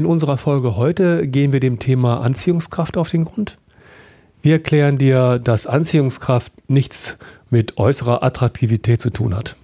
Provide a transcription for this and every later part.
In unserer Folge heute gehen wir dem Thema Anziehungskraft auf den Grund. Wir erklären dir, dass Anziehungskraft nichts mit äußerer Attraktivität zu tun hat.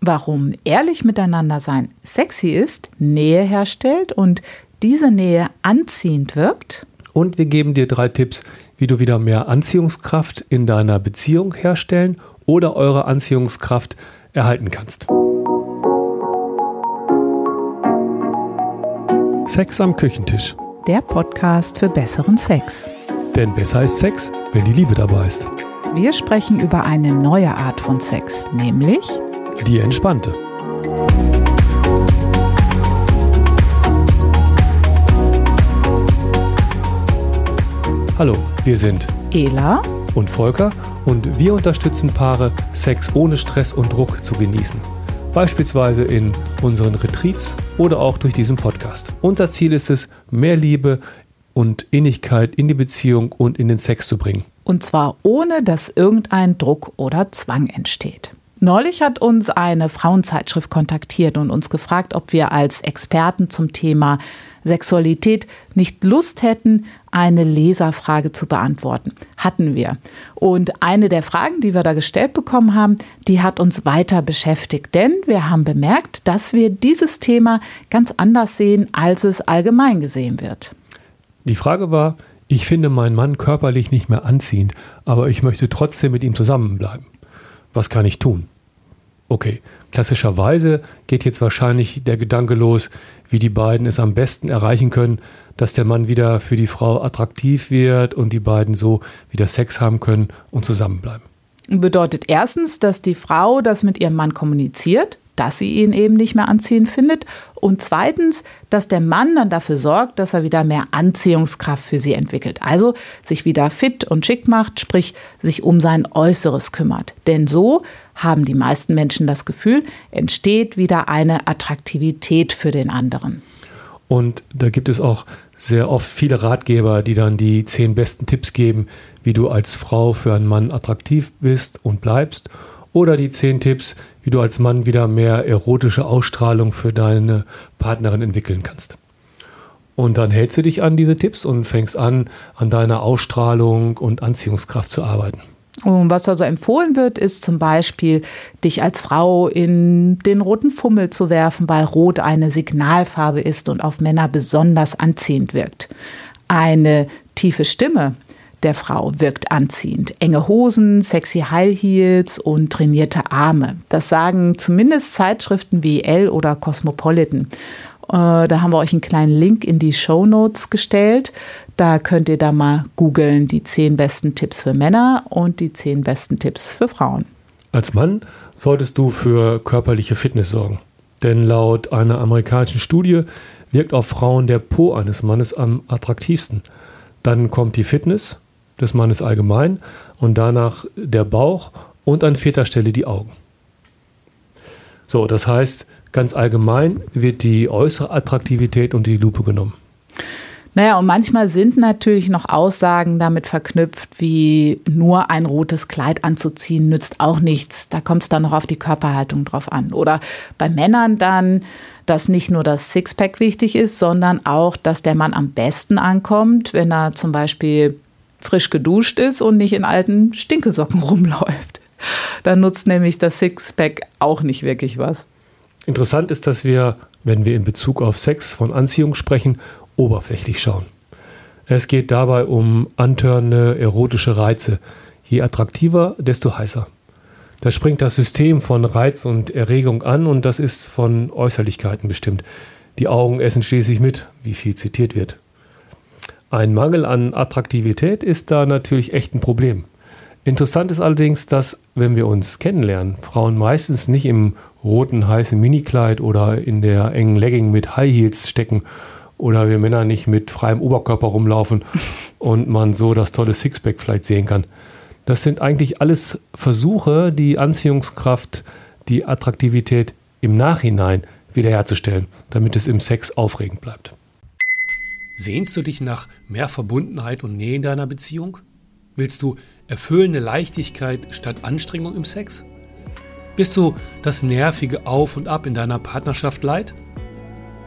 Warum ehrlich miteinander sein sexy ist, Nähe herstellt und diese Nähe anziehend wirkt. Und wir geben dir drei Tipps, wie du wieder mehr Anziehungskraft in deiner Beziehung herstellen oder eure Anziehungskraft erhalten kannst. Sex am Küchentisch. Der Podcast für besseren Sex. Denn besser ist Sex, wenn die Liebe dabei ist. Wir sprechen über eine neue Art von Sex, nämlich die entspannte. Hallo, wir sind Ela und Volker und wir unterstützen Paare, Sex ohne Stress und Druck zu genießen beispielsweise in unseren Retreats oder auch durch diesen Podcast. Unser Ziel ist es, mehr Liebe und Innigkeit in die Beziehung und in den Sex zu bringen. Und zwar ohne, dass irgendein Druck oder Zwang entsteht. Neulich hat uns eine Frauenzeitschrift kontaktiert und uns gefragt, ob wir als Experten zum Thema Sexualität nicht Lust hätten, eine Leserfrage zu beantworten. Hatten wir. Und eine der Fragen, die wir da gestellt bekommen haben, die hat uns weiter beschäftigt. Denn wir haben bemerkt, dass wir dieses Thema ganz anders sehen, als es allgemein gesehen wird. Die Frage war, ich finde meinen Mann körperlich nicht mehr anziehend, aber ich möchte trotzdem mit ihm zusammenbleiben. Was kann ich tun? Okay, klassischerweise geht jetzt wahrscheinlich der Gedanke los, wie die beiden es am besten erreichen können, dass der Mann wieder für die Frau attraktiv wird und die beiden so wieder Sex haben können und zusammenbleiben. Bedeutet erstens, dass die Frau das mit ihrem Mann kommuniziert, dass sie ihn eben nicht mehr anziehend findet. Und zweitens, dass der Mann dann dafür sorgt, dass er wieder mehr Anziehungskraft für sie entwickelt. Also sich wieder fit und schick macht, sprich sich um sein Äußeres kümmert. Denn so haben die meisten Menschen das Gefühl, entsteht wieder eine Attraktivität für den anderen. Und da gibt es auch sehr oft viele Ratgeber, die dann die zehn besten Tipps geben, wie du als Frau für einen Mann attraktiv bist und bleibst. Oder die zehn Tipps, wie du als Mann wieder mehr erotische Ausstrahlung für deine Partnerin entwickeln kannst. Und dann hältst du dich an diese Tipps und fängst an, an deiner Ausstrahlung und Anziehungskraft zu arbeiten. Und was also empfohlen wird, ist zum Beispiel, dich als Frau in den roten Fummel zu werfen, weil Rot eine Signalfarbe ist und auf Männer besonders anziehend wirkt. Eine tiefe Stimme der Frau wirkt anziehend. Enge Hosen, sexy High Heels und trainierte Arme. Das sagen zumindest Zeitschriften wie Elle oder Cosmopolitan. Äh, da haben wir euch einen kleinen Link in die Show Notes gestellt. Da könnt ihr da mal googeln, die zehn besten Tipps für Männer und die zehn besten Tipps für Frauen. Als Mann solltest du für körperliche Fitness sorgen. Denn laut einer amerikanischen Studie wirkt auf Frauen der Po eines Mannes am attraktivsten. Dann kommt die Fitness des Mannes allgemein und danach der Bauch und an vierter Stelle die Augen. So, das heißt, ganz allgemein wird die äußere Attraktivität unter die Lupe genommen. Naja, und manchmal sind natürlich noch Aussagen damit verknüpft, wie nur ein rotes Kleid anzuziehen nützt auch nichts. Da kommt es dann noch auf die Körperhaltung drauf an. Oder bei Männern dann, dass nicht nur das Sixpack wichtig ist, sondern auch, dass der Mann am besten ankommt, wenn er zum Beispiel frisch geduscht ist und nicht in alten Stinkesocken rumläuft. Dann nutzt nämlich das Sixpack auch nicht wirklich was. Interessant ist, dass wir, wenn wir in Bezug auf Sex von Anziehung sprechen, oberflächlich schauen. Es geht dabei um antörnende erotische Reize. Je attraktiver, desto heißer. Da springt das System von Reiz und Erregung an und das ist von Äußerlichkeiten bestimmt. Die Augen essen schließlich mit, wie viel zitiert wird. Ein Mangel an Attraktivität ist da natürlich echt ein Problem. Interessant ist allerdings, dass, wenn wir uns kennenlernen, Frauen meistens nicht im roten heißen Minikleid oder in der engen Legging mit High Heels stecken oder wir Männer nicht mit freiem Oberkörper rumlaufen und man so das tolle Sixpack vielleicht sehen kann. Das sind eigentlich alles Versuche, die Anziehungskraft, die Attraktivität im Nachhinein wiederherzustellen, damit es im Sex aufregend bleibt. Sehnst du dich nach mehr Verbundenheit und Nähe in deiner Beziehung? Willst du erfüllende Leichtigkeit statt Anstrengung im Sex? Bist du das nervige Auf und Ab in deiner Partnerschaft leid?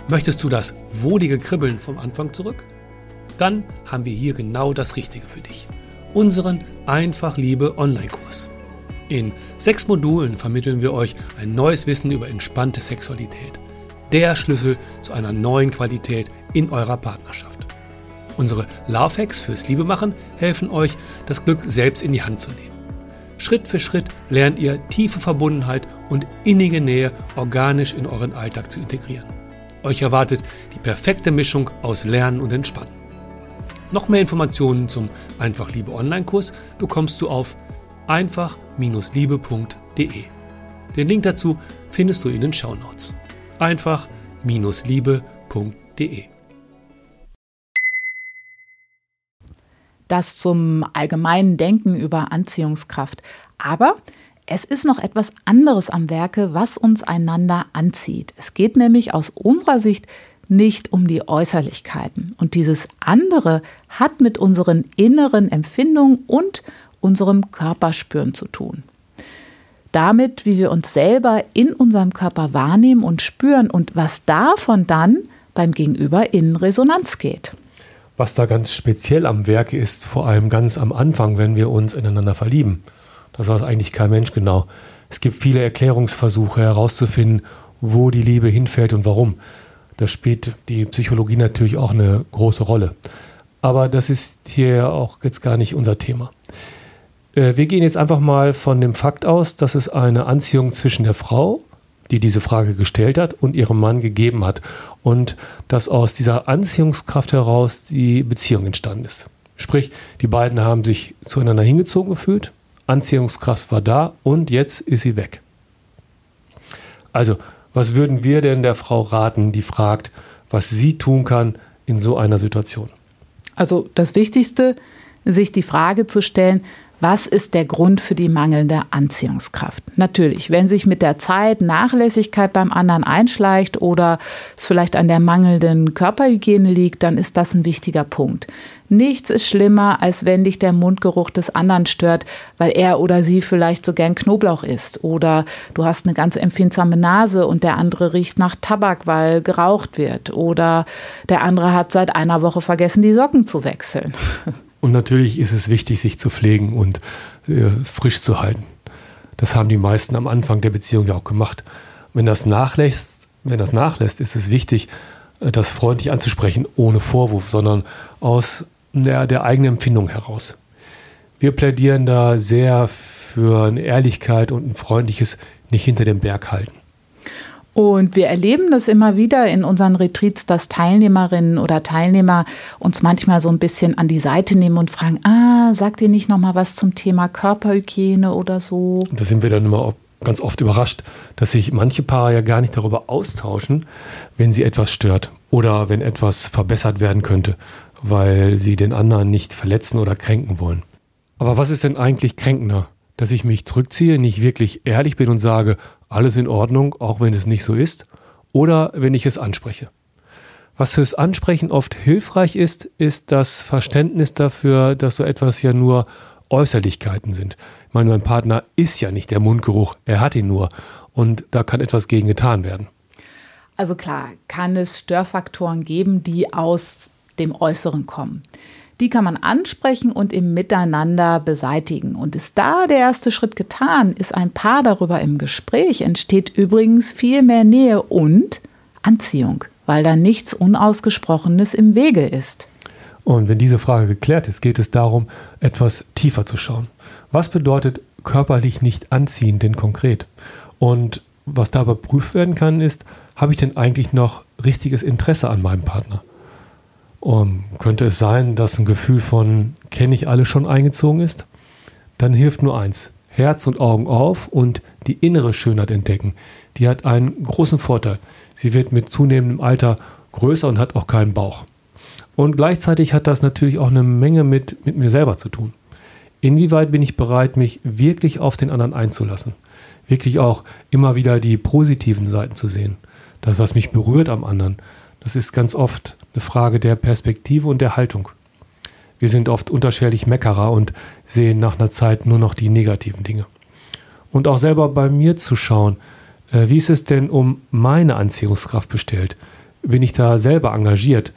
Möchtest du das wohlige Kribbeln vom Anfang zurück? Dann haben wir hier genau das Richtige für dich. Unseren Einfach Liebe Online-Kurs. In sechs Modulen vermitteln wir euch ein neues Wissen über entspannte Sexualität. Der Schlüssel zu einer neuen Qualität in eurer Partnerschaft. Unsere Love Hacks fürs Liebemachen helfen euch, das Glück selbst in die Hand zu nehmen. Schritt für Schritt lernt ihr tiefe Verbundenheit und innige Nähe organisch in euren Alltag zu integrieren. Euch erwartet die perfekte Mischung aus Lernen und Entspannen. Noch mehr Informationen zum Einfach Liebe Online-Kurs bekommst du auf einfach-liebe.de. Den Link dazu findest du in den Show Notes. einfach-liebe.de. Das zum allgemeinen Denken über Anziehungskraft. Aber es ist noch etwas anderes am Werke, was uns einander anzieht. Es geht nämlich aus unserer Sicht nicht um die Äußerlichkeiten. Und dieses andere hat mit unseren inneren Empfindungen und unserem Körperspüren zu tun. Damit, wie wir uns selber in unserem Körper wahrnehmen und spüren und was davon dann beim Gegenüber in Resonanz geht. Was da ganz speziell am Werke ist, vor allem ganz am Anfang, wenn wir uns ineinander verlieben. Das weiß eigentlich kein Mensch genau. Es gibt viele Erklärungsversuche herauszufinden, wo die Liebe hinfällt und warum. Da spielt die Psychologie natürlich auch eine große Rolle. Aber das ist hier auch jetzt gar nicht unser Thema. Äh, wir gehen jetzt einfach mal von dem Fakt aus, dass es eine Anziehung zwischen der Frau, die diese Frage gestellt hat, und ihrem Mann gegeben hat. Und dass aus dieser Anziehungskraft heraus die Beziehung entstanden ist. Sprich, die beiden haben sich zueinander hingezogen gefühlt, Anziehungskraft war da und jetzt ist sie weg. Also, was würden wir denn der Frau raten, die fragt, was sie tun kann in so einer Situation? Also das Wichtigste, sich die Frage zu stellen, was ist der Grund für die mangelnde Anziehungskraft? Natürlich, wenn sich mit der Zeit Nachlässigkeit beim anderen einschleicht oder es vielleicht an der mangelnden Körperhygiene liegt, dann ist das ein wichtiger Punkt. Nichts ist schlimmer, als wenn dich der Mundgeruch des anderen stört, weil er oder sie vielleicht so gern Knoblauch isst. Oder du hast eine ganz empfindsame Nase und der andere riecht nach Tabak, weil geraucht wird. Oder der andere hat seit einer Woche vergessen, die Socken zu wechseln. Und natürlich ist es wichtig, sich zu pflegen und äh, frisch zu halten. Das haben die meisten am Anfang der Beziehung ja auch gemacht. Wenn das nachlässt, wenn das nachlässt, ist es wichtig, äh, das freundlich anzusprechen, ohne Vorwurf, sondern aus der, der eigenen Empfindung heraus. Wir plädieren da sehr für eine Ehrlichkeit und ein freundliches nicht hinter dem Berg halten. Und wir erleben das immer wieder in unseren Retreats, dass Teilnehmerinnen oder Teilnehmer uns manchmal so ein bisschen an die Seite nehmen und fragen, ah, sagt ihr nicht noch mal was zum Thema Körperhygiene oder so? Da sind wir dann immer ganz oft überrascht, dass sich manche Paare ja gar nicht darüber austauschen, wenn sie etwas stört oder wenn etwas verbessert werden könnte, weil sie den anderen nicht verletzen oder kränken wollen. Aber was ist denn eigentlich kränkender? Dass ich mich zurückziehe, nicht wirklich ehrlich bin und sage, alles in Ordnung, auch wenn es nicht so ist, oder wenn ich es anspreche. Was fürs Ansprechen oft hilfreich ist, ist das Verständnis dafür, dass so etwas ja nur Äußerlichkeiten sind. Ich meine, mein Partner ist ja nicht der Mundgeruch, er hat ihn nur und da kann etwas gegen getan werden. Also klar, kann es Störfaktoren geben, die aus dem Äußeren kommen. Die kann man ansprechen und im Miteinander beseitigen. Und ist da der erste Schritt getan, ist ein Paar darüber im Gespräch, entsteht übrigens viel mehr Nähe und Anziehung, weil da nichts Unausgesprochenes im Wege ist. Und wenn diese Frage geklärt ist, geht es darum, etwas tiefer zu schauen. Was bedeutet körperlich nicht anziehen denn konkret? Und was da überprüft werden kann, ist, habe ich denn eigentlich noch richtiges Interesse an meinem Partner? Um, könnte es sein, dass ein Gefühl von kenne ich alle schon eingezogen ist? Dann hilft nur eins. Herz und Augen auf und die innere Schönheit entdecken. Die hat einen großen Vorteil. Sie wird mit zunehmendem Alter größer und hat auch keinen Bauch. Und gleichzeitig hat das natürlich auch eine Menge mit, mit mir selber zu tun. Inwieweit bin ich bereit, mich wirklich auf den anderen einzulassen? Wirklich auch immer wieder die positiven Seiten zu sehen. Das, was mich berührt am anderen. Das ist ganz oft eine Frage der Perspektive und der Haltung. Wir sind oft unterschwellig Meckerer und sehen nach einer Zeit nur noch die negativen Dinge. Und auch selber bei mir zu schauen, äh, wie ist es denn um meine Anziehungskraft bestellt? bin ich da selber engagiert?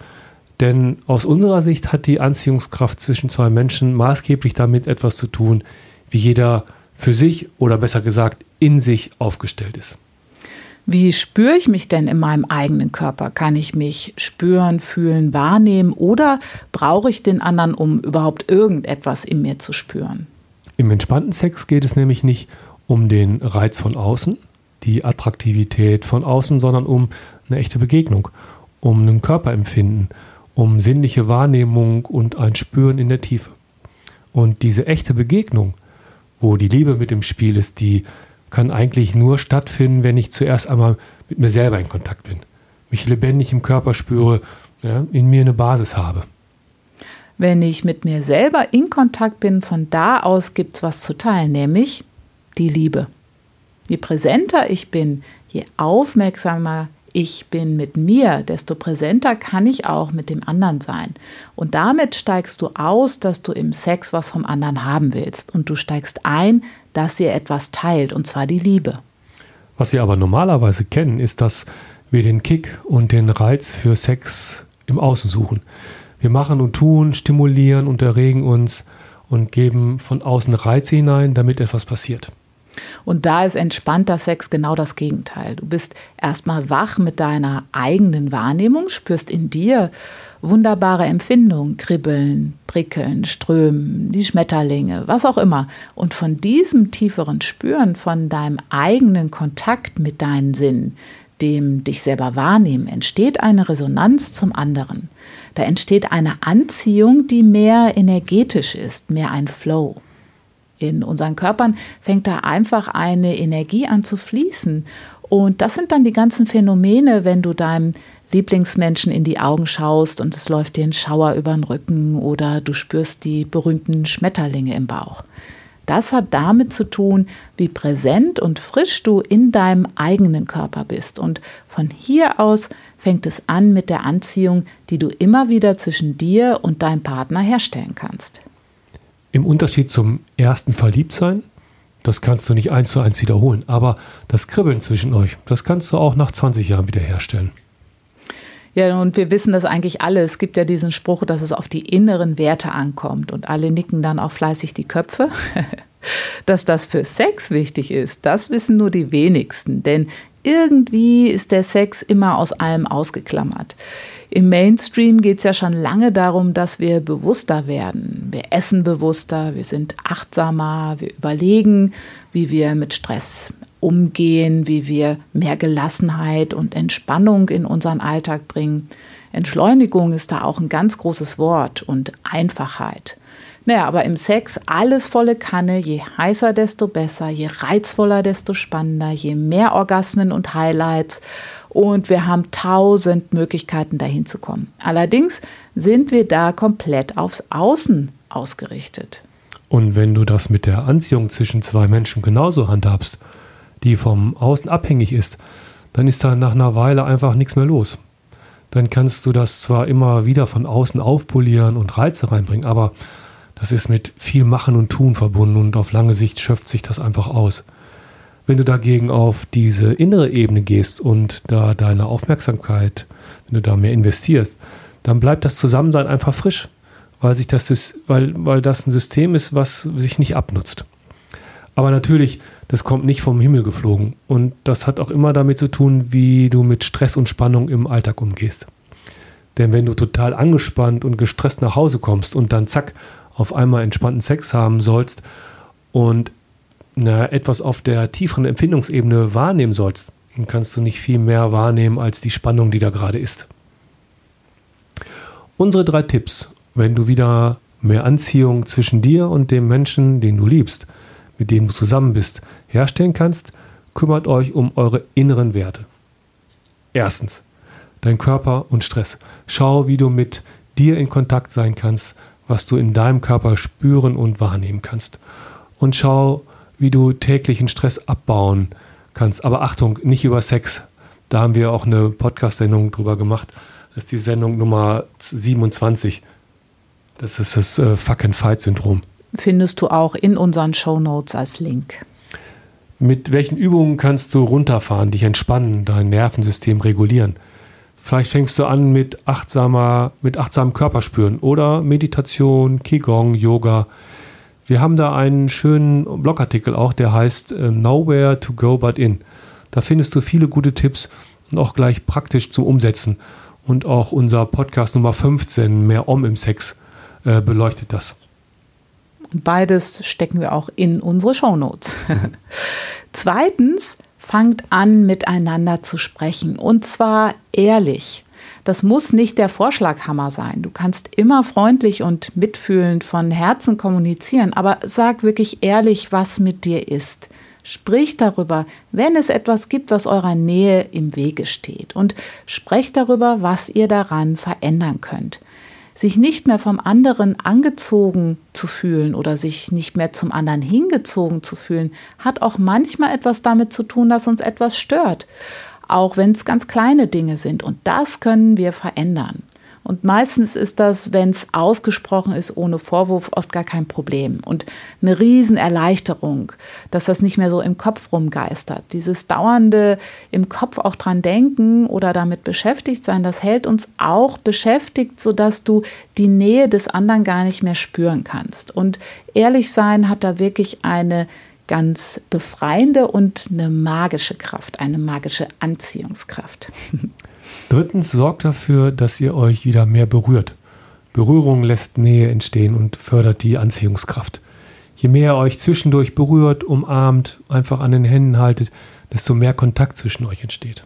Denn aus unserer Sicht hat die Anziehungskraft zwischen zwei Menschen maßgeblich damit etwas zu tun, wie jeder für sich oder besser gesagt in sich aufgestellt ist. Wie spüre ich mich denn in meinem eigenen Körper? Kann ich mich spüren, fühlen, wahrnehmen oder brauche ich den anderen, um überhaupt irgendetwas in mir zu spüren? Im entspannten Sex geht es nämlich nicht um den Reiz von außen, die Attraktivität von außen, sondern um eine echte Begegnung, um ein Körperempfinden, um sinnliche Wahrnehmung und ein Spüren in der Tiefe. Und diese echte Begegnung, wo die Liebe mit dem Spiel ist, die kann eigentlich nur stattfinden, wenn ich zuerst einmal mit mir selber in Kontakt bin, mich lebendig im Körper spüre, ja, in mir eine Basis habe. Wenn ich mit mir selber in Kontakt bin, von da aus gibt es was zu teilen, nämlich die Liebe. Je präsenter ich bin, je aufmerksamer ich bin mit mir, desto präsenter kann ich auch mit dem anderen sein. Und damit steigst du aus, dass du im Sex was vom anderen haben willst. Und du steigst ein, dass ihr etwas teilt, und zwar die Liebe. Was wir aber normalerweise kennen, ist, dass wir den Kick und den Reiz für Sex im Außen suchen. Wir machen und tun, stimulieren und erregen uns und geben von außen Reize hinein, damit etwas passiert. Und da ist entspannter Sex genau das Gegenteil. Du bist erstmal wach mit deiner eigenen Wahrnehmung, spürst in dir wunderbare Empfindungen, Kribbeln, Prickeln, Strömen, die Schmetterlinge, was auch immer. Und von diesem tieferen Spüren, von deinem eigenen Kontakt mit deinen Sinnen, dem dich selber wahrnehmen, entsteht eine Resonanz zum anderen. Da entsteht eine Anziehung, die mehr energetisch ist, mehr ein Flow in unseren Körpern fängt da einfach eine Energie an zu fließen. Und das sind dann die ganzen Phänomene, wenn du deinem Lieblingsmenschen in die Augen schaust und es läuft dir ein Schauer über den Rücken oder du spürst die berühmten Schmetterlinge im Bauch. Das hat damit zu tun, wie präsent und frisch du in deinem eigenen Körper bist. Und von hier aus fängt es an mit der Anziehung, die du immer wieder zwischen dir und deinem Partner herstellen kannst. Im Unterschied zum ersten Verliebtsein, das kannst du nicht eins zu eins wiederholen, aber das Kribbeln zwischen euch, das kannst du auch nach 20 Jahren wiederherstellen. Ja, und wir wissen das eigentlich alle. Es gibt ja diesen Spruch, dass es auf die inneren Werte ankommt und alle nicken dann auch fleißig die Köpfe. dass das für Sex wichtig ist, das wissen nur die wenigsten, denn irgendwie ist der Sex immer aus allem ausgeklammert. Im Mainstream geht es ja schon lange darum, dass wir bewusster werden. Wir essen bewusster, wir sind achtsamer, wir überlegen, wie wir mit Stress umgehen, wie wir mehr Gelassenheit und Entspannung in unseren Alltag bringen. Entschleunigung ist da auch ein ganz großes Wort und Einfachheit. Naja, aber im Sex alles volle Kanne, je heißer, desto besser, je reizvoller, desto spannender, je mehr Orgasmen und Highlights und wir haben tausend Möglichkeiten, dahin zu kommen. Allerdings sind wir da komplett aufs Außen ausgerichtet. Und wenn du das mit der Anziehung zwischen zwei Menschen genauso handhabst, die vom Außen abhängig ist, dann ist da nach einer Weile einfach nichts mehr los. Dann kannst du das zwar immer wieder von außen aufpolieren und Reize reinbringen, aber das ist mit viel Machen und Tun verbunden und auf lange Sicht schöpft sich das einfach aus. Wenn du dagegen auf diese innere Ebene gehst und da deine Aufmerksamkeit, wenn du da mehr investierst, dann bleibt das Zusammensein einfach frisch, weil, sich das, weil, weil das ein System ist, was sich nicht abnutzt. Aber natürlich, das kommt nicht vom Himmel geflogen. Und das hat auch immer damit zu tun, wie du mit Stress und Spannung im Alltag umgehst. Denn wenn du total angespannt und gestresst nach Hause kommst und dann zack, auf einmal entspannten Sex haben sollst und na, etwas auf der tieferen Empfindungsebene wahrnehmen sollst, dann kannst du nicht viel mehr wahrnehmen als die Spannung, die da gerade ist. Unsere drei Tipps, wenn du wieder mehr Anziehung zwischen dir und dem Menschen, den du liebst, mit dem du zusammen bist, herstellen kannst, kümmert euch um eure inneren Werte. Erstens, dein Körper und Stress. Schau, wie du mit dir in Kontakt sein kannst, was du in deinem Körper spüren und wahrnehmen kannst. Und schau, wie du täglichen Stress abbauen kannst. Aber Achtung, nicht über Sex. Da haben wir auch eine Podcast-Sendung drüber gemacht. Das ist die Sendung Nummer 27. Das ist das äh, Fuck-and-Fight-Syndrom. Findest du auch in unseren Show Notes als Link. Mit welchen Übungen kannst du runterfahren, dich entspannen, dein Nervensystem regulieren? Vielleicht fängst du an mit achtsamer, mit achtsamem Körperspüren oder Meditation, Qigong, Yoga. Wir haben da einen schönen Blogartikel auch, der heißt äh, Nowhere to Go But In. Da findest du viele gute Tipps und auch gleich praktisch zum Umsetzen. Und auch unser Podcast Nummer 15, Mehr Om im Sex, äh, beleuchtet das. Beides stecken wir auch in unsere Shownotes. Zweitens, fangt an, miteinander zu sprechen. Und zwar ehrlich. Das muss nicht der Vorschlaghammer sein. Du kannst immer freundlich und mitfühlend von Herzen kommunizieren, aber sag wirklich ehrlich, was mit dir ist. Sprich darüber, wenn es etwas gibt, was eurer Nähe im Wege steht. Und sprecht darüber, was ihr daran verändern könnt sich nicht mehr vom anderen angezogen zu fühlen oder sich nicht mehr zum anderen hingezogen zu fühlen, hat auch manchmal etwas damit zu tun, dass uns etwas stört. Auch wenn es ganz kleine Dinge sind. Und das können wir verändern. Und meistens ist das, wenn es ausgesprochen ist, ohne Vorwurf, oft gar kein Problem. Und eine Riesenerleichterung, dass das nicht mehr so im Kopf rumgeistert. Dieses dauernde im Kopf auch dran denken oder damit beschäftigt sein, das hält uns auch beschäftigt, sodass du die Nähe des anderen gar nicht mehr spüren kannst. Und ehrlich sein hat da wirklich eine ganz befreiende und eine magische Kraft, eine magische Anziehungskraft. Drittens, sorgt dafür, dass ihr euch wieder mehr berührt. Berührung lässt Nähe entstehen und fördert die Anziehungskraft. Je mehr ihr euch zwischendurch berührt, umarmt, einfach an den Händen haltet, desto mehr Kontakt zwischen euch entsteht.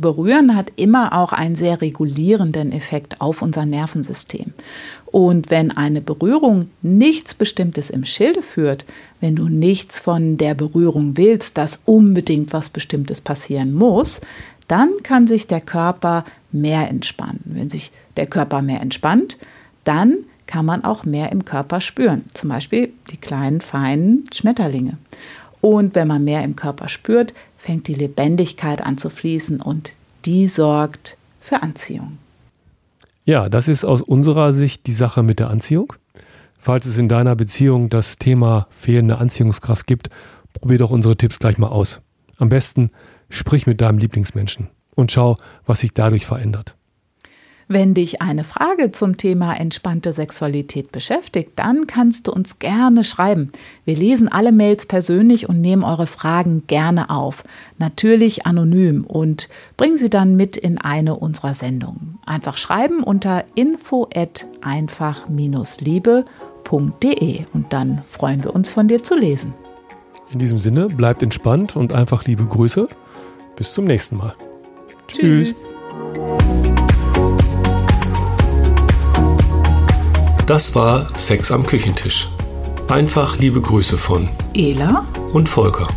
Berühren hat immer auch einen sehr regulierenden Effekt auf unser Nervensystem. Und wenn eine Berührung nichts Bestimmtes im Schilde führt, wenn du nichts von der Berührung willst, dass unbedingt was Bestimmtes passieren muss, dann kann sich der Körper mehr entspannen. Wenn sich der Körper mehr entspannt, dann kann man auch mehr im Körper spüren. Zum Beispiel die kleinen, feinen Schmetterlinge. Und wenn man mehr im Körper spürt, fängt die Lebendigkeit an zu fließen und die sorgt für Anziehung. Ja, das ist aus unserer Sicht die Sache mit der Anziehung. Falls es in deiner Beziehung das Thema fehlende Anziehungskraft gibt, probier doch unsere Tipps gleich mal aus. Am besten Sprich mit deinem Lieblingsmenschen und schau, was sich dadurch verändert. Wenn dich eine Frage zum Thema entspannte Sexualität beschäftigt, dann kannst du uns gerne schreiben. Wir lesen alle Mails persönlich und nehmen eure Fragen gerne auf. Natürlich anonym und bringen sie dann mit in eine unserer Sendungen. Einfach schreiben unter info einfach-liebe.de und dann freuen wir uns von dir zu lesen. In diesem Sinne, bleibt entspannt und einfach liebe Grüße. Bis zum nächsten Mal. Tschüss. Tschüss. Das war Sex am Küchentisch. Einfach liebe Grüße von Ela und Volker.